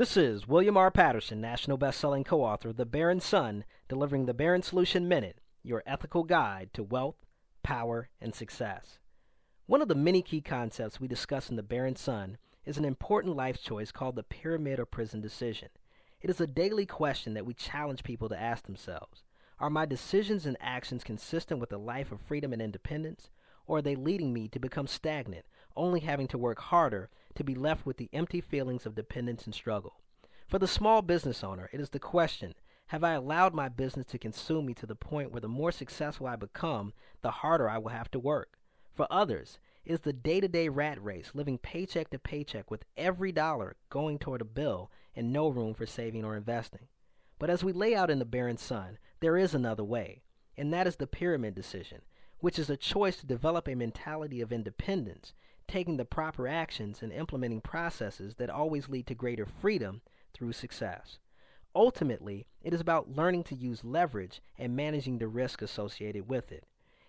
This is William R. Patterson, national best-selling co-author of The Baron Son, delivering the Baron Solution Minute, your ethical guide to wealth, power, and success. One of the many key concepts we discuss in The Baron Son is an important life choice called the pyramid or prison decision. It is a daily question that we challenge people to ask themselves. Are my decisions and actions consistent with a life of freedom and independence, or are they leading me to become stagnant, only having to work harder to be left with the empty feelings of dependence and struggle. For the small business owner, it is the question Have I allowed my business to consume me to the point where the more successful I become, the harder I will have to work? For others, it is the day to day rat race, living paycheck to paycheck with every dollar going toward a bill and no room for saving or investing. But as we lay out in the Baron Son, there is another way, and that is the pyramid decision, which is a choice to develop a mentality of independence taking the proper actions and implementing processes that always lead to greater freedom through success. Ultimately, it is about learning to use leverage and managing the risk associated with it.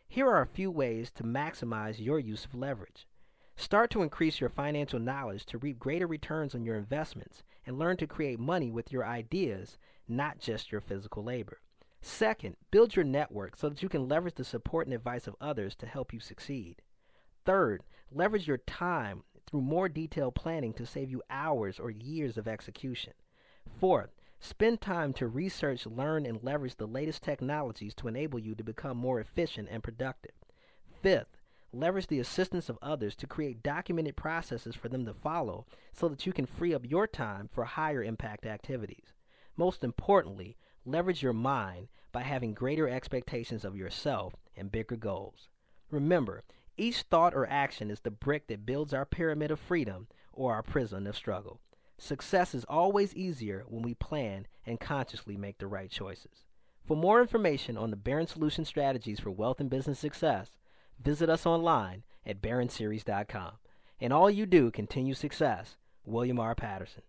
Here are a few ways to maximize your use of leverage. Start to increase your financial knowledge to reap greater returns on your investments and learn to create money with your ideas, not just your physical labor. Second, build your network so that you can leverage the support and advice of others to help you succeed. Third, leverage your time through more detailed planning to save you hours or years of execution. Fourth, spend time to research, learn, and leverage the latest technologies to enable you to become more efficient and productive. Fifth, leverage the assistance of others to create documented processes for them to follow so that you can free up your time for higher impact activities. Most importantly, leverage your mind by having greater expectations of yourself and bigger goals. Remember, each thought or action is the brick that builds our pyramid of freedom or our prison of struggle. Success is always easier when we plan and consciously make the right choices. For more information on the Baron Solution strategies for wealth and business success, visit us online at baronseries.com. And all you do continue success. William R. Patterson.